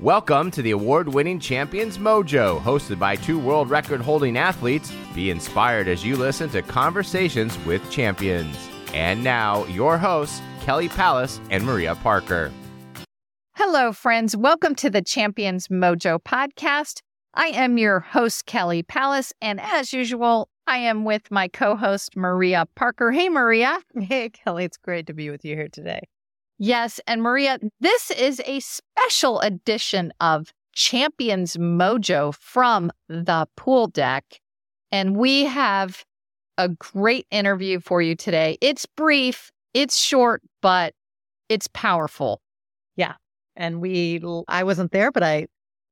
Welcome to the award winning Champions Mojo, hosted by two world record holding athletes. Be inspired as you listen to conversations with champions. And now, your hosts, Kelly Palace and Maria Parker. Hello, friends. Welcome to the Champions Mojo podcast. I am your host, Kelly Palace. And as usual, I am with my co host, Maria Parker. Hey, Maria. Hey, Kelly. It's great to be with you here today. Yes. And Maria, this is a special edition of Champions Mojo from the pool deck. And we have a great interview for you today. It's brief, it's short, but it's powerful. Yeah. And we, I wasn't there, but I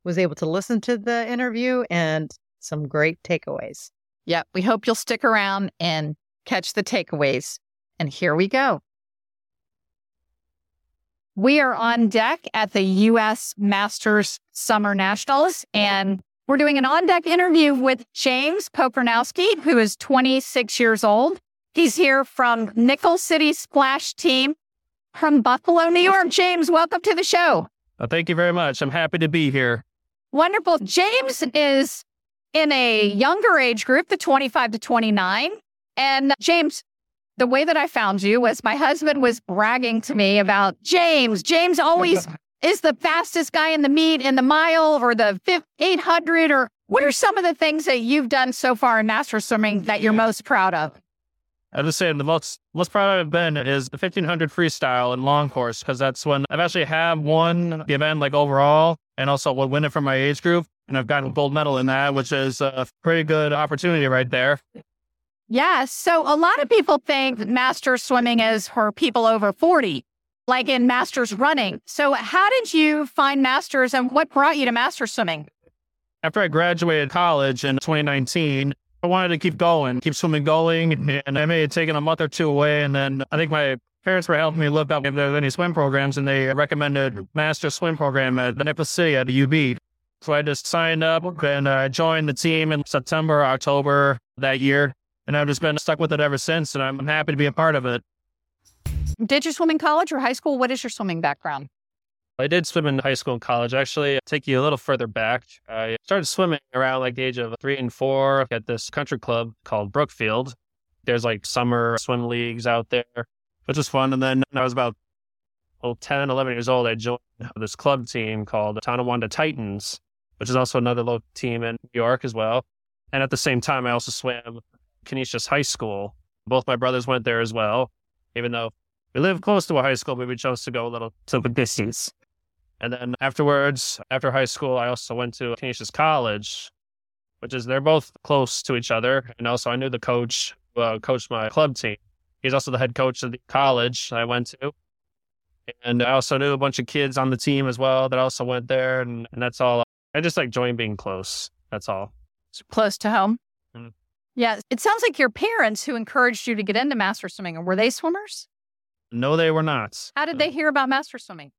was able to listen to the interview and some great takeaways. Yeah. We hope you'll stick around and catch the takeaways. And here we go. We are on deck at the U.S. Masters Summer Nationals, and we're doing an on deck interview with James Pokornowski, who is 26 years old. He's here from Nickel City Splash Team from Buffalo, New York. James, welcome to the show. Well, thank you very much. I'm happy to be here. Wonderful. James is in a younger age group, the 25 to 29. And James, the way that I found you was my husband was bragging to me about James. James always is the fastest guy in the meet in the mile or the 800 or what are some of the things that you've done so far in master swimming that you're most proud of? I was saying the most most proud I've been is the 1500 freestyle and long course because that's when I've actually have won the event like overall and also would win it for my age group and I've gotten a gold medal in that, which is a pretty good opportunity right there. Yeah. So a lot of people think master swimming is for people over 40, like in masters running. So how did you find masters and what brought you to master swimming? After I graduated college in 2019, I wanted to keep going, keep swimming going. And I may have taken a month or two away. And then I think my parents were helping me look up if there were any swim programs and they recommended master swim program at the Nickel City at UB. So I just signed up and I joined the team in September, October that year. And I've just been stuck with it ever since. And I'm happy to be a part of it. Did you swim in college or high school? What is your swimming background? I did swim in high school and college. Actually, I'll take you a little further back. I started swimming around like the age of three and four at this country club called Brookfield. There's like summer swim leagues out there, which was fun. And then I was about well, 10, 11 years old. I joined this club team called Tonawanda Titans, which is also another local team in New York as well. And at the same time, I also swam Canisius High School. Both my brothers went there as well, even though we live close to a high school, but we chose to go a little to the distance. And then afterwards, after high school, I also went to Canisius College, which is they're both close to each other. And also, I knew the coach who uh, coached my club team. He's also the head coach of the college I went to. And I also knew a bunch of kids on the team as well that also went there. And, and that's all. I just like join being close. That's all. Close to home. Yeah. It sounds like your parents who encouraged you to get into master swimming. Were they swimmers? No, they were not. How did uh, they hear about master swimming?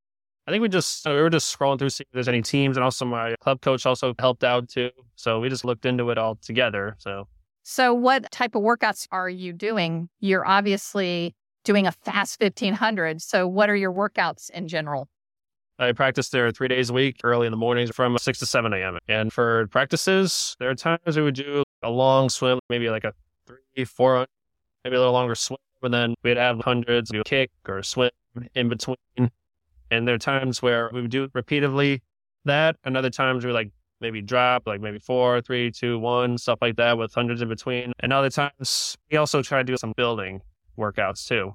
I think we just we were just scrolling through see if there's any teams, and also my club coach also helped out too. So we just looked into it all together. So, so what type of workouts are you doing? You're obviously doing a fast 1500. So what are your workouts in general? I practice there three days a week, early in the mornings from 6 to 7 a.m. And for practices, there are times we would do a long swim, maybe like a three, four, maybe a little longer swim. And then we'd have hundreds, do a kick or swim in between. And there are times where we would do it repeatedly that, and other times we like maybe drop, like maybe four, three, two, one, stuff like that with hundreds in between. And other times we also try to do some building workouts too.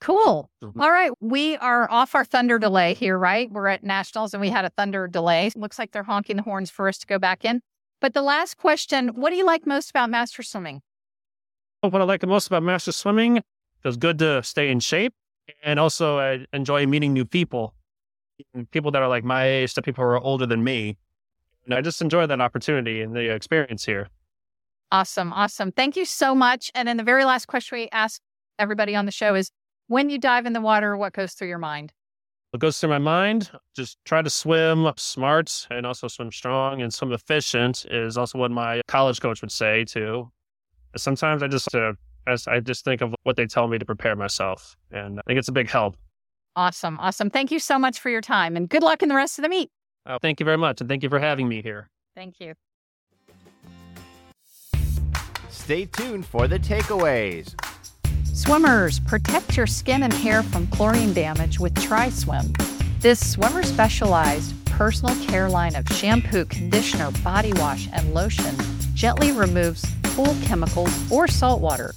Cool. Mm-hmm. All right. We are off our thunder delay here, right? We're at Nationals and we had a thunder delay. Looks like they're honking the horns for us to go back in. But the last question what do you like most about master swimming? Oh, what I like the most about master swimming feels good to stay in shape. And also, I enjoy meeting new people, people that are like my age, to people who are older than me. And I just enjoy that opportunity and the experience here. Awesome. Awesome. Thank you so much. And then the very last question we ask everybody on the show is when you dive in the water, what goes through your mind? What goes through my mind? Just try to swim smart and also swim strong and swim efficient is also what my college coach would say too. Sometimes I just uh, as I just think of what they tell me to prepare myself. And I think it's a big help. Awesome. Awesome. Thank you so much for your time and good luck in the rest of the meet. Uh, thank you very much. And thank you for having me here. Thank you. Stay tuned for the takeaways. Swimmers, protect your skin and hair from chlorine damage with TriSwim. This swimmer specialized personal care line of shampoo, conditioner, body wash, and lotion gently removes pool chemicals or salt water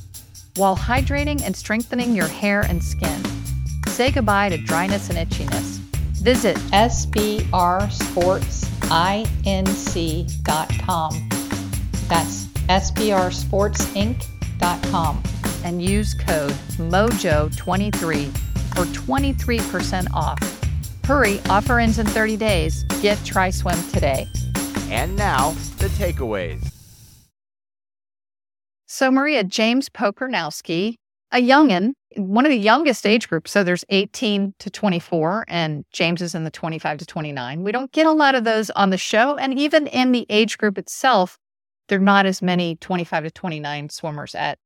while hydrating and strengthening your hair and skin. Say goodbye to dryness and itchiness. Visit sbrsportsinc.com. That's sbrsportsinc.com and use code MOJO23 for 23% off. Hurry, offer ends in 30 days. Get TriSwim today. And now, the takeaways. So, Maria, James Pokornowski, a youngin, one of the youngest age groups. So there's 18 to 24, and James is in the 25 to 29. We don't get a lot of those on the show. And even in the age group itself, there are not as many 25 to 29 swimmers at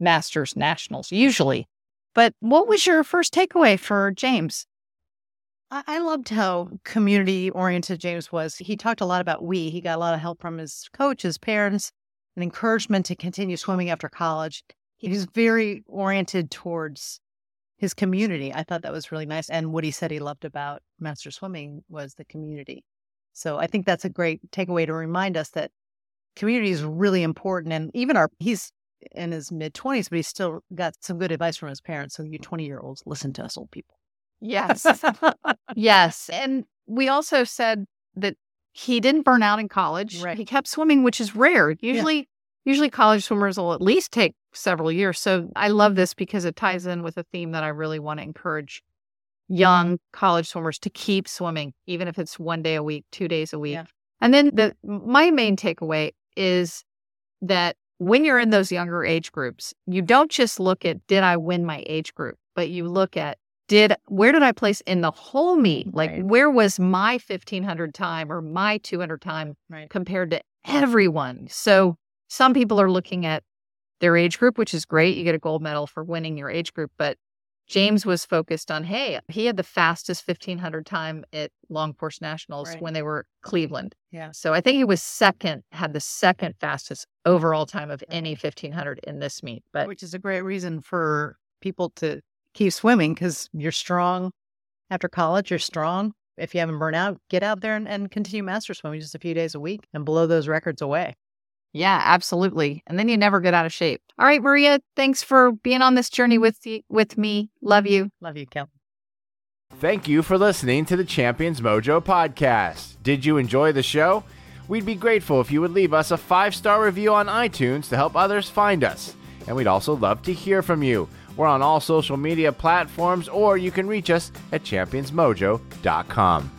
Masters Nationals usually. But what was your first takeaway for James? I, loved how community oriented James was. He talked a lot about we. He got a lot of help from his coach, his parents, and encouragement to continue swimming after college. He was very oriented towards his community. I thought that was really nice. And what he said he loved about master swimming was the community. So I think that's a great takeaway to remind us that community is really important. And even our, he's in his mid 20s, but he still got some good advice from his parents. So you 20 year olds, listen to us old people. Yes. yes. And we also said that he didn't burn out in college. Right. He kept swimming, which is rare. Usually, usually college swimmers will at least take several years. So I love this because it ties in with a theme that I really want to encourage young college swimmers to keep swimming, even if it's one day a week, two days a week. Yeah. And then the my main takeaway is that when you're in those younger age groups, you don't just look at did I win my age group, but you look at did where did I place in the whole meet? Like Right. where was my 1500 time or my 200 time Right. compared to everyone? So some people are looking at their age group, which is great. You get a gold medal for winning your age group, but James was focused on, hey, he had the fastest 1500 time at Long Course Nationals Right. when they were Cleveland. Yeah. So I think he was second, had the second fastest overall time of any 1500 in this meet. But Which is a great reason for people to keep swimming because you're strong after college. You're strong. If you haven't burned out, get out there and, and continue master swimming just a few days a week and blow those records away. Yeah, absolutely. And then you never get out of shape. All right, Maria, thanks for being on this journey with you, with me. Love you. Love you, Kelly. Thank you for listening to the Champions Mojo podcast. Did you enjoy the show? We'd be grateful if you would leave us a five star review on iTunes to help others find us. And we'd also love to hear from you. We're on all social media platforms, or you can reach us at championsmojo.com.